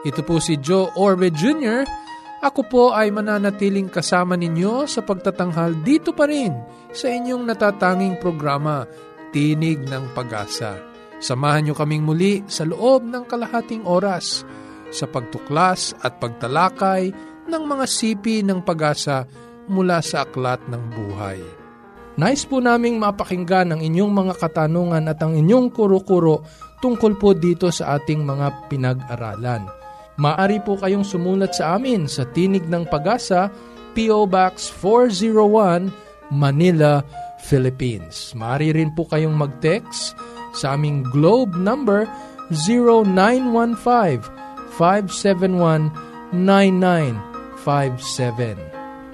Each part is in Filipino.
Ito po si Joe Orbe Jr., ako po ay mananatiling kasama ninyo sa pagtatanghal dito pa rin sa inyong natatanging programa, Tinig ng Pag-asa. Samahan nyo kaming muli sa loob ng kalahating oras sa pagtuklas at pagtalakay ng mga sipi ng pag-asa mula sa aklat ng buhay. Nice po naming mapakinggan ang inyong mga katanungan at ang inyong kuro-kuro tungkol po dito sa ating mga pinag-aralan. Maari po kayong sumulat sa amin sa Tinig ng Pag-asa, P.O. Box 401, Manila, Philippines. Maari rin po kayong mag-text sa aming globe number 0915-571-9957.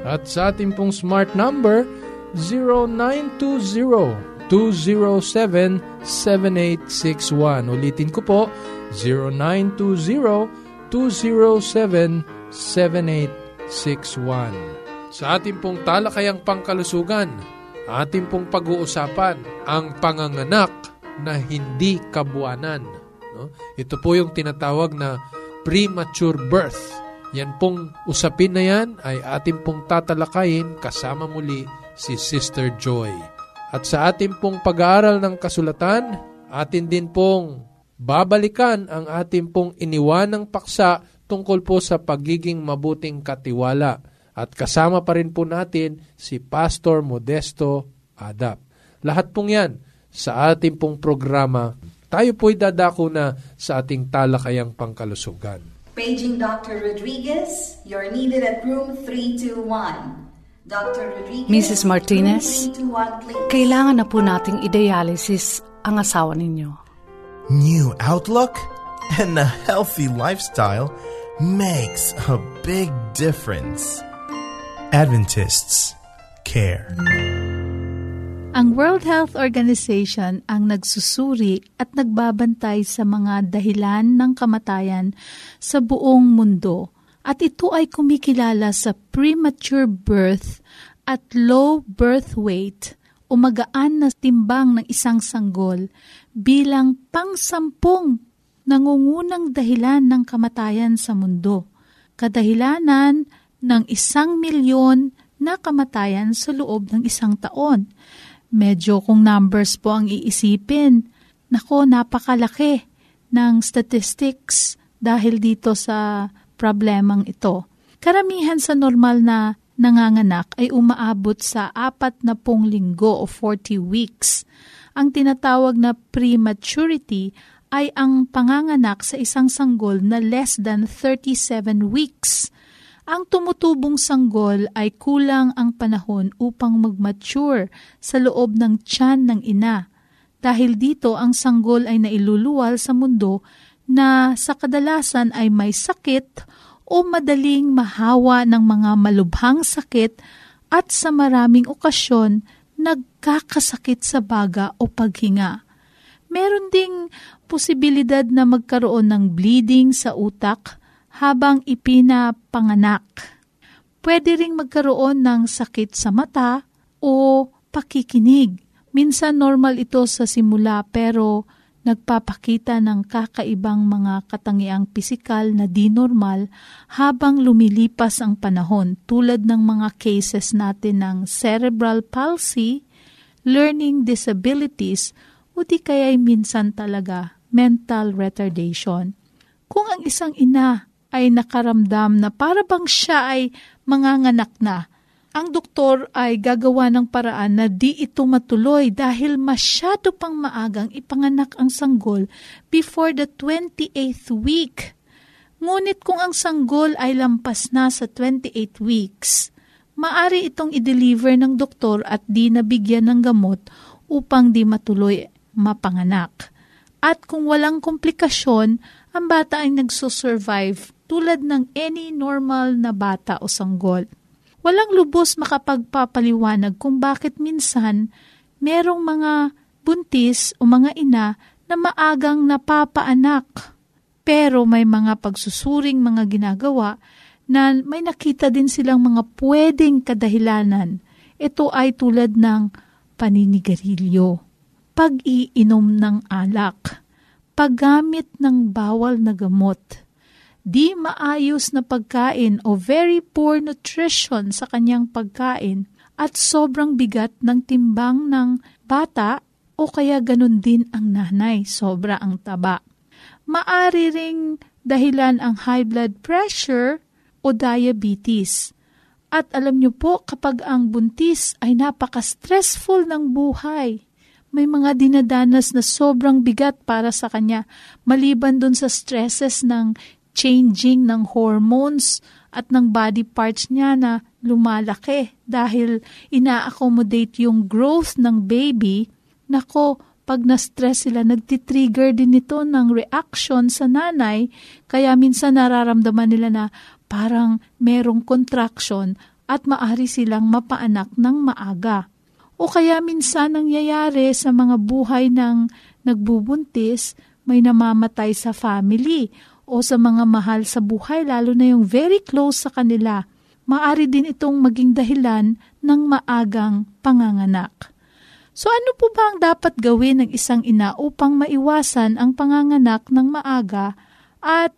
At sa ating pong smart number 0920-207-7861. Ulitin ko po, 0920 0917-207-7861. Sa ating pong talakayang pangkalusugan, ating pong pag-uusapan ang panganganak na hindi kabuanan. No? Ito po yung tinatawag na premature birth. Yan pong usapin na yan ay ating pong tatalakayin kasama muli si Sister Joy. At sa ating pong pag-aaral ng kasulatan, atin din pong babalikan ang ating pong iniwanang paksa tungkol po sa pagiging mabuting katiwala. At kasama pa rin po natin si Pastor Modesto Adap. Lahat pong yan sa ating pong programa. Tayo po'y dadako na sa ating talakayang pangkalusugan. Paging Dr. Rodriguez, you're needed at room 321. Dr. Rodriguez, Mrs. Martinez, kailangan na po nating idealisis ang asawa ninyo new outlook, and a healthy lifestyle makes a big difference. Adventists care. Ang World Health Organization ang nagsusuri at nagbabantay sa mga dahilan ng kamatayan sa buong mundo at ito ay kumikilala sa premature birth at low birth weight o magaan na timbang ng isang sanggol bilang pangsampung nangungunang dahilan ng kamatayan sa mundo. Kadahilanan ng isang milyon na kamatayan sa loob ng isang taon. Medyo kung numbers po ang iisipin, nako napakalaki ng statistics dahil dito sa problemang ito. Karamihan sa normal na nanganganak ay umaabot sa apat na pong linggo o 40 weeks. Ang tinatawag na prematurity ay ang panganganak sa isang sanggol na less than 37 weeks. Ang tumutubong sanggol ay kulang ang panahon upang mag-mature sa loob ng tiyan ng ina. Dahil dito ang sanggol ay nailuluwal sa mundo na sa kadalasan ay may sakit o madaling mahawa ng mga malubhang sakit at sa maraming okasyon nagkakasakit sa baga o paghinga. Meron ding posibilidad na magkaroon ng bleeding sa utak habang ipinapanganak. Pwede ring magkaroon ng sakit sa mata o pakikinig. Minsan normal ito sa simula pero nagpapakita ng kakaibang mga katangiang pisikal na di normal habang lumilipas ang panahon tulad ng mga cases natin ng cerebral palsy, learning disabilities o di kaya'y minsan talaga mental retardation. Kung ang isang ina ay nakaramdam na para bang siya ay manganganak na, ang doktor ay gagawa ng paraan na di ito matuloy dahil masyado pang maagang ipanganak ang sanggol before the 28th week. Ngunit kung ang sanggol ay lampas na sa 28 weeks, maari itong i-deliver ng doktor at di nabigyan ng gamot upang di matuloy mapanganak. At kung walang komplikasyon, ang bata ay nagsusurvive tulad ng any normal na bata o sanggol. Walang lubos makapagpapaliwanag kung bakit minsan merong mga buntis o mga ina na maagang napapaanak. Pero may mga pagsusuring mga ginagawa na may nakita din silang mga pwedeng kadahilanan. Ito ay tulad ng paninigarilyo, pag-iinom ng alak, paggamit ng bawal na gamot, di maayos na pagkain o very poor nutrition sa kanyang pagkain at sobrang bigat ng timbang ng bata o kaya ganun din ang nanay, sobra ang taba. Maari ring dahilan ang high blood pressure o diabetes. At alam niyo po, kapag ang buntis ay napaka-stressful ng buhay, may mga dinadanas na sobrang bigat para sa kanya, maliban dun sa stresses ng changing ng hormones at ng body parts niya na lumalaki dahil ina-accommodate yung growth ng baby, nako, pag na-stress sila, nagtitrigger din ito ng reaction sa nanay, kaya minsan nararamdaman nila na parang merong contraction at maari silang mapaanak ng maaga. O kaya minsan nangyayari sa mga buhay ng nagbubuntis, may namamatay sa family o sa mga mahal sa buhay, lalo na yung very close sa kanila. Maari din itong maging dahilan ng maagang panganganak. So ano po ba ang dapat gawin ng isang ina upang maiwasan ang panganganak ng maaga at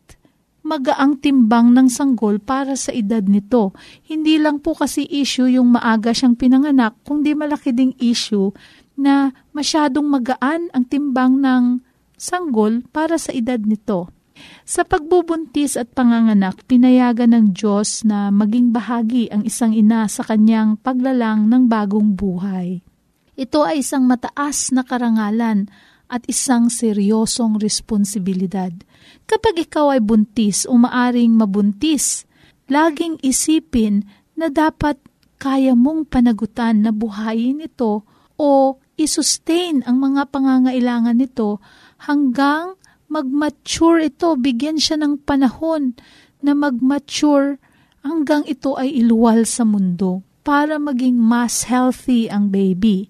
magaang timbang ng sanggol para sa edad nito. Hindi lang po kasi issue yung maaga siyang pinanganak, kundi malaki ding issue na masyadong magaan ang timbang ng sanggol para sa edad nito. Sa pagbubuntis at panganganak, pinayagan ng Diyos na maging bahagi ang isang ina sa kanyang paglalang ng bagong buhay. Ito ay isang mataas na karangalan at isang seryosong responsibilidad. Kapag ikaw ay buntis o maaring mabuntis, laging isipin na dapat kaya mong panagutan na buhayin ito o isustain ang mga pangangailangan nito hanggang mag-mature ito, bigyan siya ng panahon na mag-mature hanggang ito ay iluwal sa mundo para maging mas healthy ang baby.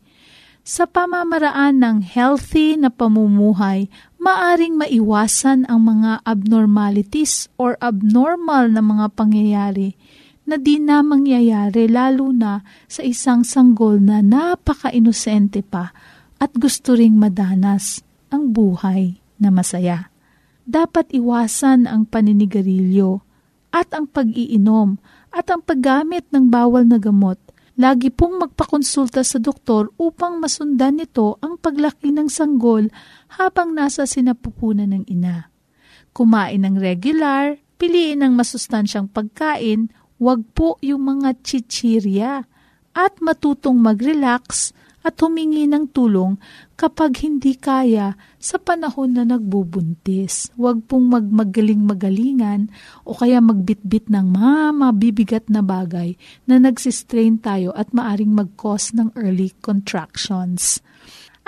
Sa pamamaraan ng healthy na pamumuhay, maaring maiwasan ang mga abnormalities or abnormal na mga pangyayari na di na mangyayari lalo na sa isang sanggol na napaka-inosente pa at gusto ring madanas ang buhay na masaya. Dapat iwasan ang paninigarilyo at ang pag-iinom at ang paggamit ng bawal na gamot Lagi pong magpakonsulta sa doktor upang masundan nito ang paglaki ng sanggol habang nasa sinapupunan ng ina. Kumain ng regular, piliin ng masustansyang pagkain, wag po yung mga chichirya, at matutong mag-relax at humingi ng tulong kapag hindi kaya sa panahon na nagbubuntis. Huwag pong magmagaling-magalingan o kaya magbitbit ng mga mabibigat na bagay na nagsistrain tayo at maaring mag-cause ng early contractions.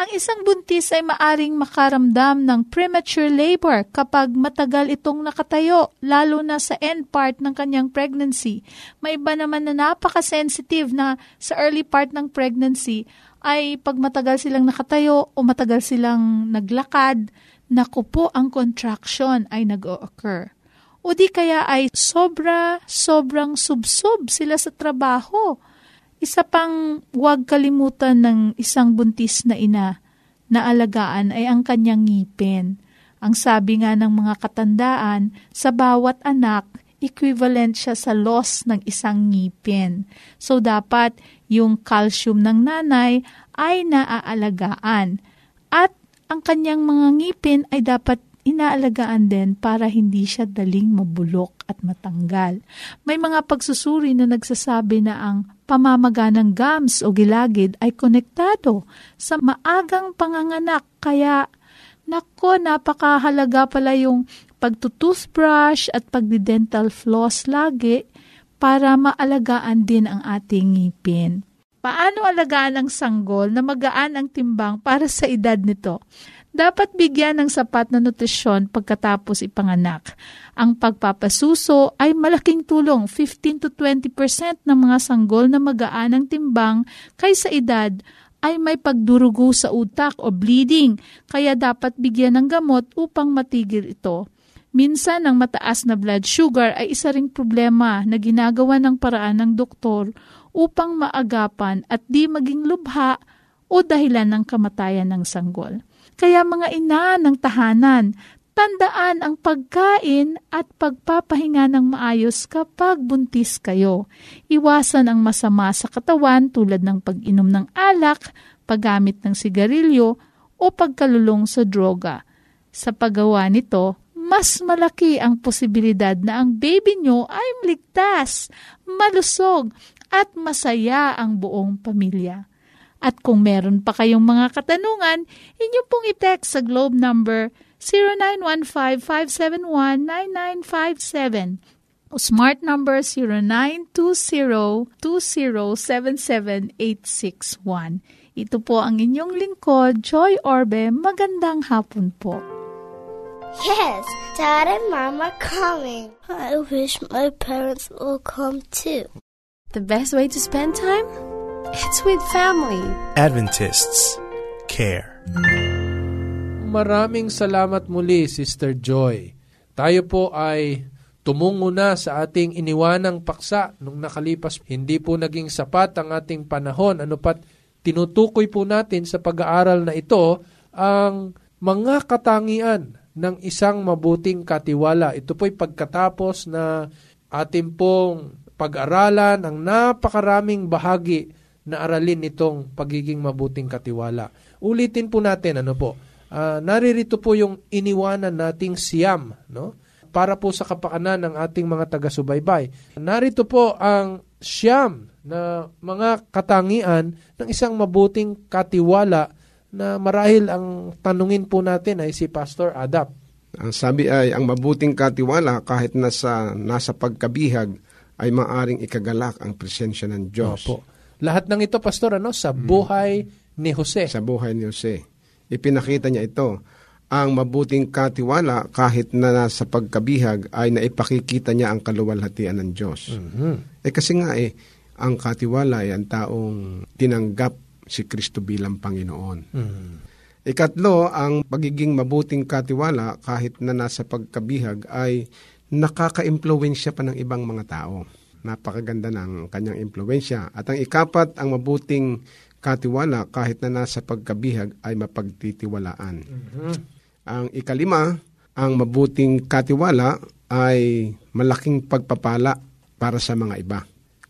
Ang isang buntis ay maaring makaramdam ng premature labor kapag matagal itong nakatayo, lalo na sa end part ng kanyang pregnancy. May iba naman na napaka-sensitive na sa early part ng pregnancy ay pag matagal silang nakatayo o matagal silang naglakad, naku po ang contraction ay nag-o-occur. O di kaya ay sobra, sobrang subsob sila sa trabaho. Isa pang huwag kalimutan ng isang buntis na ina na alagaan ay ang kanyang ngipin. Ang sabi nga ng mga katandaan, sa bawat anak, equivalent siya sa loss ng isang ngipin. So, dapat yung calcium ng nanay ay naaalagaan. At ang kanyang mga ngipin ay dapat inaalagaan din para hindi siya daling mabulok at matanggal. May mga pagsusuri na nagsasabi na ang pamamaga ng gums o gilagid ay konektado sa maagang panganganak kaya nako napakahalaga pala yung pagtutoothbrush at pagdi-dental floss lagi para maalagaan din ang ating ngipin. Paano alagaan ang sanggol na magaan ang timbang para sa edad nito? dapat bigyan ng sapat na nutrisyon pagkatapos ipanganak. Ang pagpapasuso ay malaking tulong, 15 to 20% ng mga sanggol na magaan ang timbang kaysa edad ay may pagdurugo sa utak o bleeding, kaya dapat bigyan ng gamot upang matigil ito. Minsan, ang mataas na blood sugar ay isa ring problema na ginagawa ng paraan ng doktor upang maagapan at di maging lubha o dahilan ng kamatayan ng sanggol. Kaya mga ina ng tahanan, tandaan ang pagkain at pagpapahinga ng maayos kapag buntis kayo. Iwasan ang masama sa katawan tulad ng pag-inom ng alak, paggamit ng sigarilyo, o pagkalulong sa droga. Sa paggawa nito, mas malaki ang posibilidad na ang baby nyo ay ligtas, malusog, at masaya ang buong pamilya. At kung meron pa kayong mga katanungan, inyo pong i-text sa globe number 0915-571-9957 o smart number 0920-2077-861. Ito po ang inyong lingkod, Joy Orbe. Magandang hapon po. Yes, Dad and Mom are coming. I wish my parents will come too. The best way to spend time? It's with family. Adventists care. Maraming salamat muli, Sister Joy. Tayo po ay tumungo na sa ating iniwanang paksa nung nakalipas. Hindi po naging sapat ang ating panahon. Ano pat tinutukoy po natin sa pag-aaral na ito ang mga katangian ng isang mabuting katiwala. Ito po'y pagkatapos na ating pong pag-aralan ang napakaraming bahagi na aralin nitong pagiging mabuting katiwala. Ulitin po natin ano po. Uh, naririto po yung iniwanan nating siyam, no? Para po sa kapakanan ng ating mga taga-subaybay. Narito po ang siyam na mga katangian ng isang mabuting katiwala na marahil ang tanungin po natin ay si Pastor Adap. Ang sabi ay, ang mabuting katiwala kahit nasa, nasa pagkabihag ay maaring ikagalak ang presensya ng Diyos. Opo. Lahat ng ito, Pastor, ano, sa hmm. buhay ni Jose. Sa buhay ni Jose. Ipinakita niya ito. Ang mabuting katiwala kahit na nasa pagkabihag ay naipakikita niya ang kaluwalhatian ng Diyos. Mm-hmm. Eh kasi nga eh, ang katiwala ay ang taong tinanggap si Kristo bilang Panginoon. Mm-hmm. Ikatlo, ang pagiging mabuting katiwala kahit na nasa pagkabihag ay nakaka-impluensya pa ng ibang mga tao. Napakaganda ng kanyang impluensya. At ang ikapat, ang mabuting katiwala kahit na nasa pagkabihag ay mapagtitiwalaan. Mm-hmm. Ang ikalima, ang mabuting katiwala ay malaking pagpapala para sa mga iba.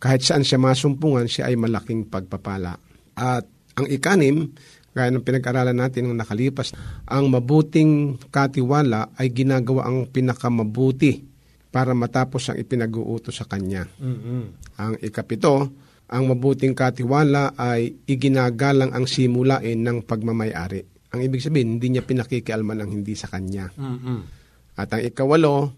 Kahit saan siya masumpungan, siya ay malaking pagpapala. At ang ikanim, gaya ng pinag-aralan natin nung nakalipas, ang mabuting katiwala ay ginagawa ang pinakamabuti para matapos ang ipinag-uuto sa kanya. Mm-hmm. Ang ikapito, ang mabuting katiwala ay iginagalang ang simulain ng pagmamayari. Ang ibig sabihin, hindi niya pinakikialman ang hindi sa kanya. Mm-hmm. At ang ikawalo,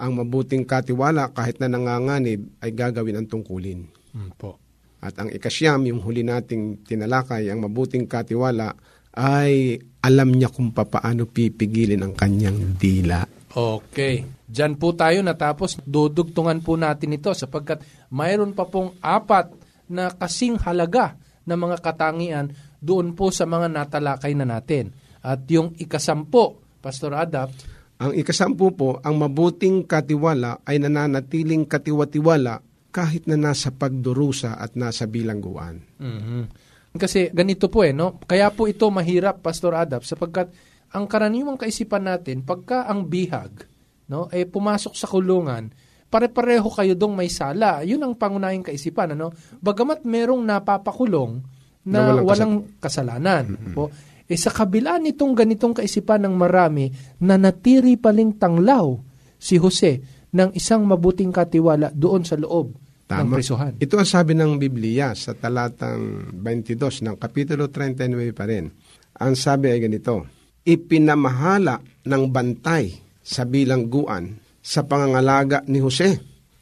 ang mabuting katiwala kahit na nanganganib ay gagawin ang tungkulin. Mm, po. At ang ikasyam, yung huli nating tinalakay, ang mabuting katiwala ay alam niya kung papaano pipigilin ang kanyang dila. Okay. Diyan po tayo natapos. Dudugtungan po natin ito sapagkat mayroon pa pong apat na kasing halaga na mga katangian doon po sa mga natalakay na natin. At yung ikasampo, Pastor Adap, ang ikasampu po, ang mabuting katiwala ay nananatiling katiwatiwala kahit na nasa pagdurusa at nasa bilangguan. Mm-hmm. Kasi ganito po eh, no? Kaya po ito mahirap, Pastor Adap, sapagkat ang karaniwang kaisipan natin, pagka ang bihag, no, eh pumasok sa kulungan, pare-pareho kayo dong may sala. Yun ang pangunahing kaisipan. Ano? Bagamat merong napapakulong na, na walang, walang kasalanan. Mm-hmm. Po, eh sa kabila nitong ganitong kaisipan ng marami, na natiri paling tanglaw si Jose ng isang mabuting katiwala doon sa loob Tama. ng prisuhan. Ito ang sabi ng Biblia sa talatang 22 ng Kapitulo 39 pa rin. Ang sabi ay ganito, Ipinamahala ng bantay sa bilangguan sa pangangalaga ni Jose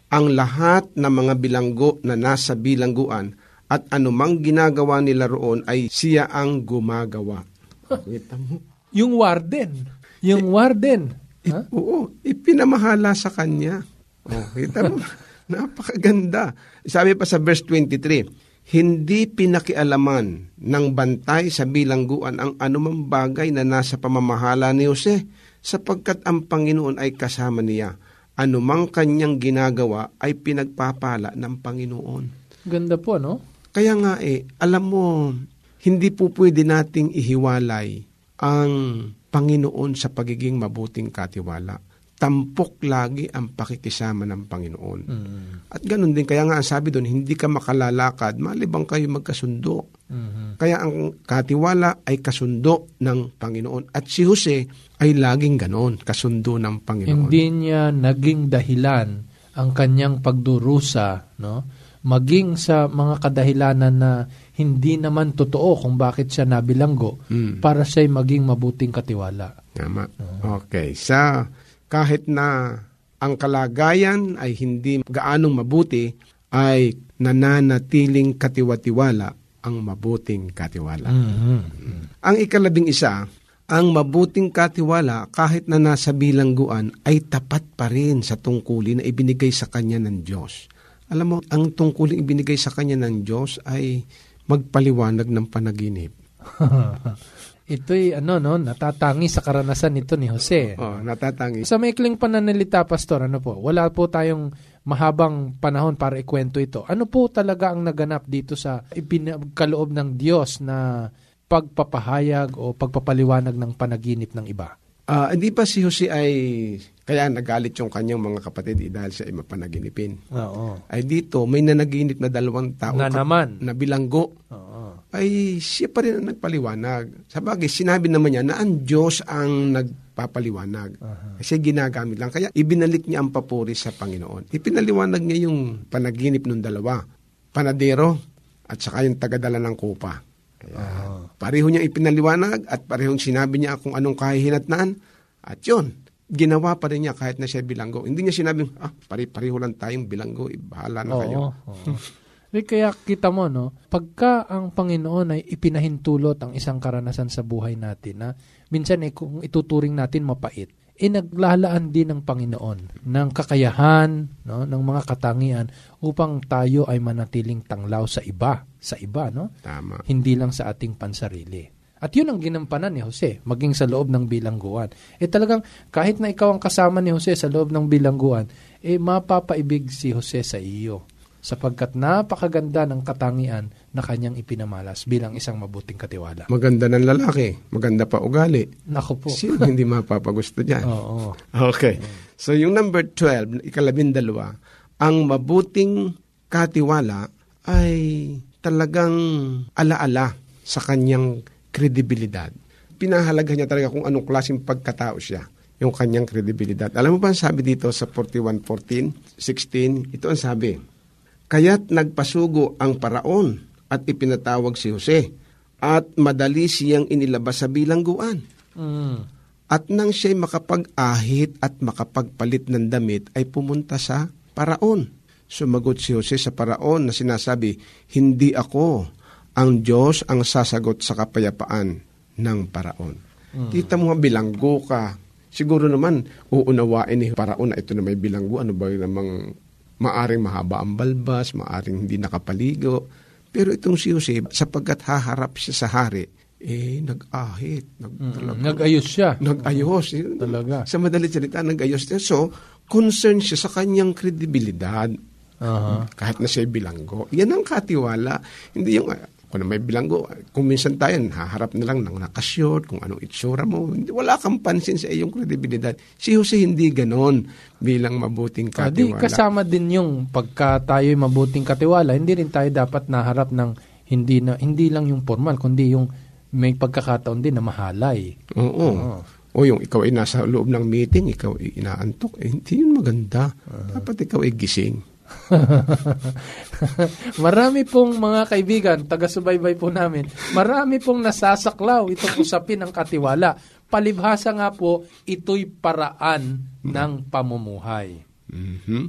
ang lahat ng mga bilanggo na nasa bilangguan at anumang ginagawa nila roon ay siya ang gumagawa. Kita mo? Yung warden. Yung warden. I- Ha? Oo, ipinamahala sa kanya. Oh, kita mo, napakaganda. Sabi pa sa verse 23, hindi pinakialaman ng bantay sa bilangguan ang anumang bagay na nasa pamamahala ni Jose sapagkat ang Panginoon ay kasama niya. Anumang kanyang ginagawa ay pinagpapala ng Panginoon. Ganda po, no? Kaya nga eh, alam mo, hindi po pwede nating ihiwalay ang Panginoon sa pagiging mabuting katiwala. Tampok lagi ang pakikisama ng Panginoon. At ganun din, kaya nga ang sabi doon, hindi ka makalalakad, malibang kayo magkasundo. Kaya ang katiwala ay kasundo ng Panginoon. At si Jose ay laging ganon, kasundo ng Panginoon. Hindi niya naging dahilan ang kanyang pagdurusa, no? Maging sa mga kadahilanan na hindi naman totoo kung bakit siya nabilanggo Mm. para siya maging mabuting katiwala. Tama. Okay. Sa kahit na ang kalagayan ay hindi gaanong mabuti, ay nananatiling katiwatiwala ang mabuting katiwala. Ang ikalabing isa, ang mabuting katiwala kahit na nasa bilangguan ay tapat pa rin sa tungkulin na ibinigay sa kanya ng Diyos. Alam mo, ang tungkulin ibinigay sa kanya ng Diyos ay magpaliwanag ng panaginip. Ito'y ano no, natatangi sa karanasan nito ni Jose. Oh, natatangi. Sa maikling pananalita, Pastor, ano po, wala po tayong mahabang panahon para ikwento ito. Ano po talaga ang naganap dito sa ipinagkaloob ng Diyos na pagpapahayag o pagpapaliwanag ng panaginip ng iba? Ah, hindi pa si Jose ay kaya nagalit yung kanyang mga kapatid eh, dahil sa ima panaginipin. Oo. Ay dito, may nanaginip na dalawang tao Na naman. na bilanggo. Oo. Ay siya pa rin ang nagpaliwanag. Sa bagay, sinabi naman niya na ang Diyos ang nagpapaliwanag. Kasi ginagamit lang. Kaya ibinalik niya ang papuri sa Panginoon. Ipinaliwanag niya yung panaginip ng dalawa. Panadero at saka yung tagadala ng kupa. Kaya, pareho niya ipinaliwanag at parehong sinabi niya kung anong kahihinatnan. At yun, ginawa pa rin niya kahit na siya bilanggo. Hindi niya sinabing, ah, pare-pareho lang tayong bilanggo, eh, bahala na kayo. Oo. oo. Eh, kaya kita mo, no, pagka ang Panginoon ay ipinahintulot ang isang karanasan sa buhay natin, na minsan eh, kung ituturing natin mapait, eh naglalaan din ng Panginoon ng kakayahan, no, ng mga katangian upang tayo ay manatiling tanglaw sa iba, sa iba, no? Tama. Hindi lang sa ating pansarili. At yun ang ginampanan ni Jose, maging sa loob ng bilangguan. Eh talagang kahit na ikaw ang kasama ni Jose sa loob ng bilangguan, eh mapapaibig si Jose sa iyo sapagkat napakaganda ng katangian na kanyang ipinamalas bilang isang mabuting katiwala. Maganda ng lalaki, maganda pa ugali. Nako po. Sino hindi mapapagusto dyan? Oo. Okay. So yung number 12, ikalabindalawa, ang mabuting katiwala ay talagang alaala sa kanyang kredibilidad. Pinahalaga niya talaga kung anong klaseng pagkatao siya, yung kanyang kredibilidad. Alam mo ba ang sabi dito sa 41.14, 16? Ito ang sabi, Kaya't nagpasugo ang paraon at ipinatawag si Jose at madali siyang inilabas sa bilangguan. Mm. At nang siya'y makapag-ahit at makapagpalit ng damit ay pumunta sa paraon. Sumagot si Jose sa paraon na sinasabi, Hindi ako ang Diyos ang sasagot sa kapayapaan ng paraon. Kita mo bilanggo ka. Siguro naman uunawain ni paraon na ito na may bilanggo. Ano ba namang maaring mahaba ang balbas, maaring hindi nakapaligo. Pero itong si Jose, sapagkat haharap siya sa hari, eh, nag-ahit. Nag, talaga- Nag-ayos siya. Nag-ayos. Talaga. Sa madalit salita, nag-ayos niya. So, concerned siya sa kanyang kredibilidad. Aha. Kahit na siya bilanggo. Yan ang katiwala. Hindi yung, kung na may bilanggo, kung minsan tayo, haharap na lang ng nakasyot, kung anong itsura mo. Hindi, wala kang pansin sa iyong kredibilidad. Si Jose hindi ganon bilang mabuting Ah, katiwala. kasama din yung pagka tayo'y mabuting katiwala, hindi rin tayo dapat naharap ng hindi na hindi lang yung formal kundi yung may pagkakataon din na mahalay. Oo. O yung ikaw ay nasa loob ng meeting, ikaw ay inaantok, eh, hindi yun maganda. Dapat ikaw ay gising. marami pong mga kaibigan, taga-subaybay po namin, marami pong nasasaklaw itong usapin ng katiwala. Palibhasa nga po, ito'y paraan ng pamumuhay. Mhm.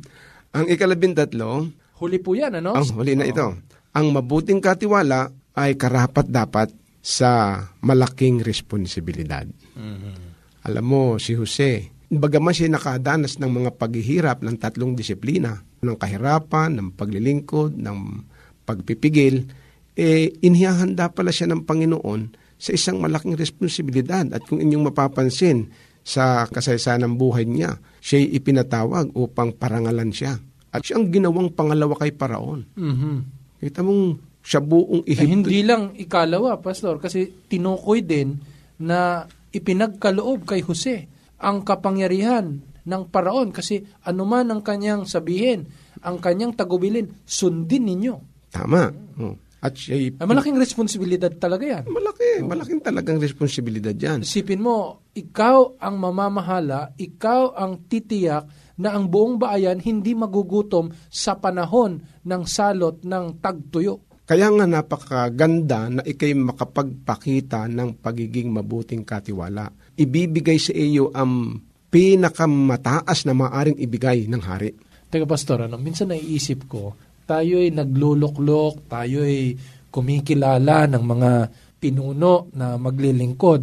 Ang ikalabintatlo, Huli po yan, ano? ang huli na ito, ang mabuting katiwala ay karapat dapat sa malaking responsibilidad. Alam mo, si Jose, bagaman siya nakadanas ng mga paghihirap ng tatlong disiplina, ng kahirapan, ng paglilingkod, ng pagpipigil, eh, inihahanda pala siya ng Panginoon sa isang malaking responsibilidad. At kung inyong mapapansin sa kasaysayan ng buhay niya, siya'y ipinatawag upang parangalan siya. At siya ang ginawang pangalawa kay Paraon. Mhm. Kita mong siya buong Eh, Ehipto. hindi lang ikalawa, Pastor, kasi tinukoy din na ipinagkaloob kay Jose ang kapangyarihan ng paraon kasi anuman ang kanyang sabihin, ang kanyang tagubilin, sundin ninyo. Tama. Oh. At siya'y Ay, malaking responsibilidad talaga yan. malaki, malaking talagang responsibilidad yan. Isipin mo, ikaw ang mamamahala, ikaw ang titiyak na ang buong bayan hindi magugutom sa panahon ng salot ng tagtuyo. Kaya nga napakaganda na ikay makapagpakita ng pagiging mabuting katiwala. Ibibigay sa iyo ang pinakamataas na maaring ibigay ng hari. Teka Pastor, ano, minsan naiisip ko, tayo ay nagluluklok, tayo ay kumikilala ng mga pinuno na maglilingkod.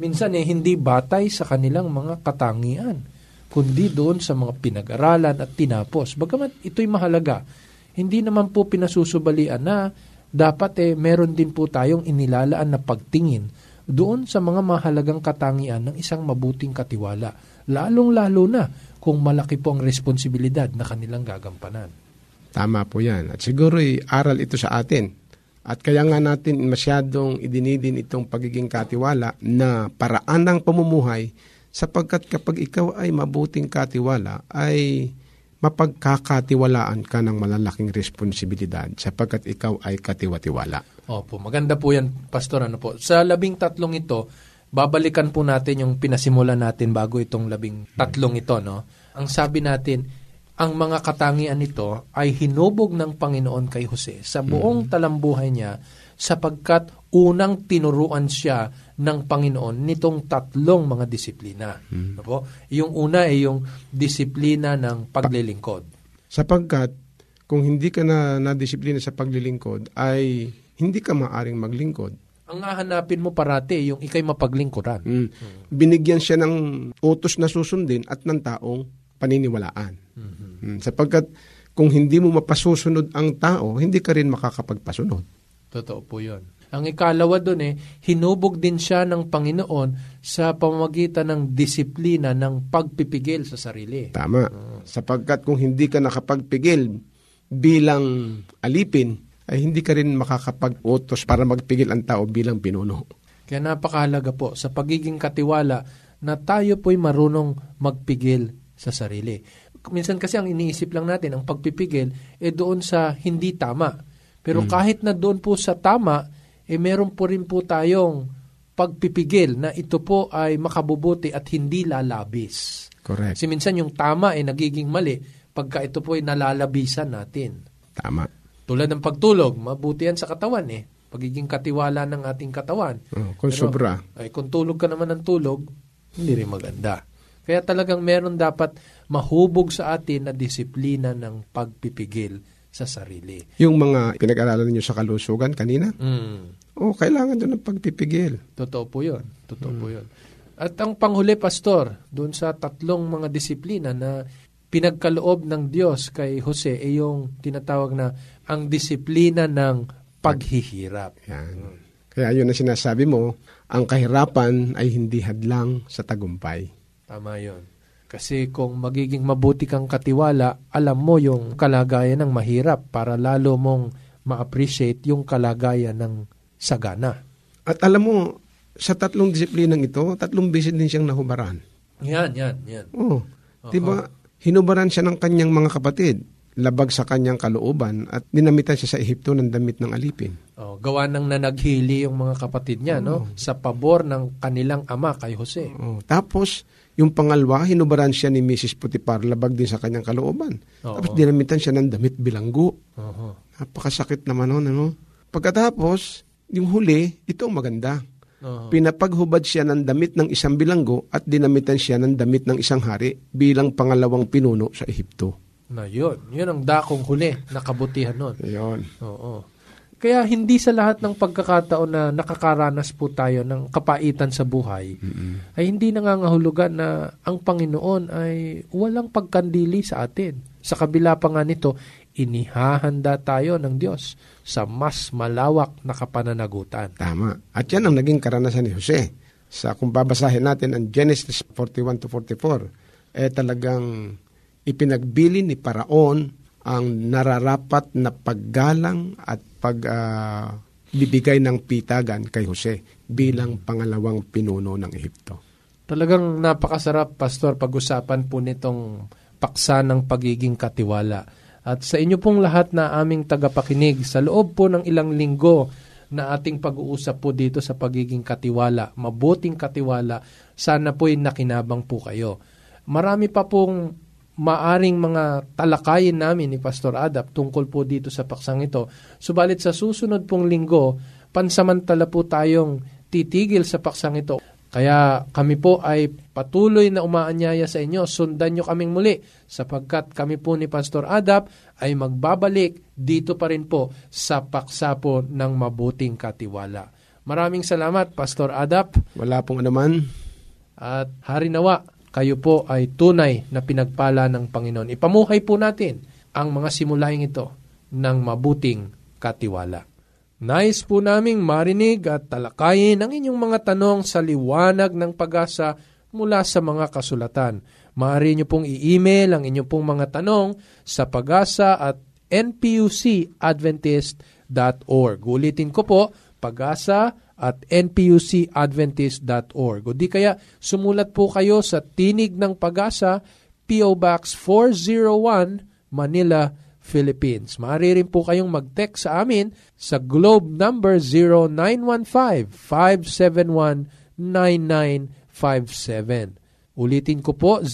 Minsan eh, hindi batay sa kanilang mga katangian, kundi doon sa mga pinag-aralan at tinapos. Bagamat ito'y mahalaga, hindi naman po pinasusubalian na dapat eh, meron din po tayong inilalaan na pagtingin doon sa mga mahalagang katangian ng isang mabuting katiwala, lalong-lalo na kung malaki po ang responsibilidad na kanilang gagampanan. Tama po yan. At siguro aral ito sa atin. At kaya nga natin masyadong idinidin itong pagiging katiwala na paraan ng pamumuhay sapagkat kapag ikaw ay mabuting katiwala ay mapagkakatiwalaan ka ng malalaking responsibilidad sapagkat ikaw ay katiwatiwala. Opo, maganda po yan, Pastor. Ano po. Sa labing tatlong ito, babalikan po natin yung pinasimula natin bago itong labing tatlong ito. No? Ang sabi natin, ang mga katangian nito ay hinubog ng Panginoon kay Jose sa buong talambuhay niya sapagkat unang tinuruan siya ng Panginoon nitong tatlong mga disiplina. Ano po? Yung una ay yung disiplina ng paglilingkod. Sapagkat kung hindi ka na nadisiplina sa paglilingkod ay hindi ka maaring maglingkod. Ang hahanapin mo parati yung ikay mapaglingkuran. Mm. Binigyan siya ng utos na susundin at ng taong paniniwalaan. Mm. Sapagkat kung hindi mo mapasusunod ang tao, hindi ka rin makakapagpasunod. Totoo po yun. Ang ikalawa doon eh, hinubog din siya ng Panginoon sa pamamagitan ng disiplina ng pagpipigil sa sarili. Tama. Sapagkat kung hindi ka nakapagpigil bilang alipin, ay hindi ka rin makakapag-utos para magpigil ang tao bilang pinuno. Kaya napakahalaga po sa pagiging katiwala na tayo po'y marunong magpigil sa sarili. Minsan kasi ang iniisip lang natin, ang pagpipigil, eh doon sa hindi tama. Pero kahit na doon po sa tama, eh meron po rin po tayong pagpipigil na ito po ay makabubuti at hindi lalabis. Correct. Kasi minsan yung tama ay nagiging mali pagka ito po ay nalalabisan natin. Tama. Tulad ng pagtulog, mabuti yan sa katawan eh. Pagiging katiwala ng ating katawan. Oh, kung Pero, sobra. Ay, kung tulog ka naman ng tulog, hindi rin maganda. Kaya talagang meron dapat mahubog sa atin na disiplina ng pagpipigil sa sarili. Yung mga pinag-aralan ninyo sa kalusugan kanina, Mm. oh, kailangan doon ng pagpipigil. Totoo po yun. Totoo po yun. At ang panghuli, Pastor, doon sa tatlong mga disiplina na pinagkaloob ng Diyos kay Jose ay yung tinatawag na ang disiplina ng paghihirap. Yan. Kaya yun ang sinasabi mo, ang kahirapan ay hindi hadlang sa tagumpay. Tama yun. Kasi kung magiging mabuti kang katiwala, alam mo yung kalagayan ng mahirap para lalo mong ma-appreciate yung kalagayan ng sagana. At alam mo, sa tatlong disiplinang ito, tatlong beses din siyang nahubaran. Yan, yan, yan. Oh, di ba? Hinubaran siya ng kanyang mga kapatid, labag sa kanyang kalooban at dinamitan siya sa Ehipto ng damit ng alipin. Oh, gawa ng nanaghili yung mga kapatid niya, no? Sa pabor ng kanilang ama kay Jose. Oh, tapos, yung pangalwa, hinubaran siya ni Mrs. Putipar, labag din sa kanyang kalooban. Oo. Tapos dinamitan siya ng damit bilanggo. Oho. Napakasakit naman nun, ano? Pagkatapos, yung huli, ito ang maganda. Oho. Pinapaghubad siya ng damit ng isang bilanggo at dinamitan siya ng damit ng isang hari bilang pangalawang pinuno sa Ehipto. Na yun. Yun ang dakong huli na kabutihan nun. Ayun. Oo. Kaya hindi sa lahat ng pagkakataon na nakakaranas po tayo ng kapaitan sa buhay, mm-hmm. ay hindi nangangahulugan na ang Panginoon ay walang pagkandili sa atin. Sa kabila pa nga nito, inihahanda tayo ng Diyos sa mas malawak na kapananagutan. Tama. At yan ang naging karanasan ni Jose. Sa kung babasahin natin ang Genesis 41 to 44, eh talagang ipinagbili ni Paraon ang nararapat na paggalang at pagbibigay uh, ng pitagan kay Jose bilang pangalawang pinuno ng Ehipto. Talagang napakasarap, Pastor, pag-usapan po nitong paksa ng pagiging katiwala. At sa inyo pong lahat na aming tagapakinig, sa loob po ng ilang linggo na ating pag-uusap po dito sa pagiging katiwala, mabuting katiwala, sana po'y nakinabang po kayo. Marami pa pong maaring mga talakayin namin ni Pastor Adap tungkol po dito sa paksang ito. Subalit sa susunod pong linggo, pansamantala po tayong titigil sa paksang ito. Kaya kami po ay patuloy na umaanyaya sa inyo. Sundan nyo kaming muli sapagkat kami po ni Pastor Adap ay magbabalik dito pa rin po sa paksa po ng mabuting katiwala. Maraming salamat, Pastor Adap. Wala pong anuman. At hari nawa kayo po ay tunay na pinagpala ng Panginoon. Ipamuhay po natin ang mga simulaing ito ng mabuting katiwala. Nais po naming marinig at talakayin ang inyong mga tanong sa liwanag ng pag-asa mula sa mga kasulatan. Maaari nyo pong i-email ang inyong pong mga tanong sa pag-asa at npucadventist.org. Ulitin ko po, pag-asa at npucadventist.org. O di kaya sumulat po kayo sa Tinig ng Pag-asa, P.O. Box 401, Manila, Philippines. Maaari rin po kayong mag-text sa amin sa globe number 0915-571-9957. Ulitin ko po,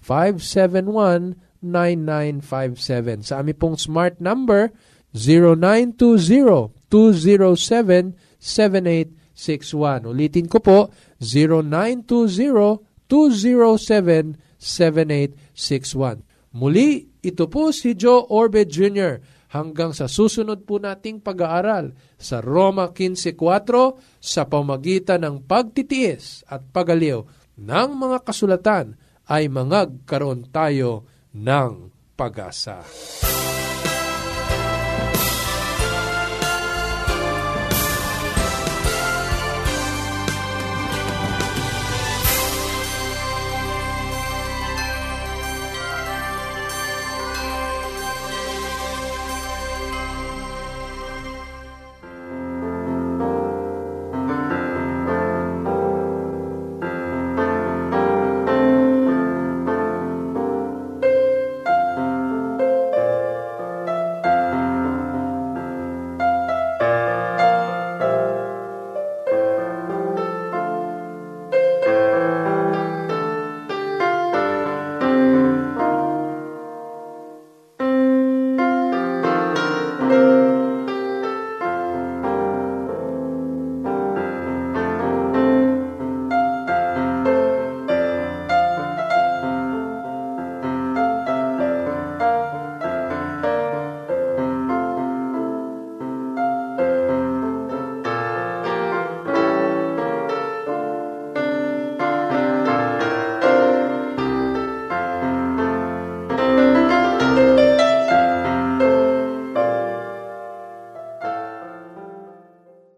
0915-571-9957. Sa amin pong smart number, 0920 0917-207-7861. Ulitin ko po, 0920-207-7861. Muli, ito po si Joe Orbe Jr. hanggang sa susunod po nating pag-aaral sa Roma 15.4 sa pamagitan ng pagtitiis at pagaliw ng mga kasulatan ay mangagkaroon tayo ng pag-asa.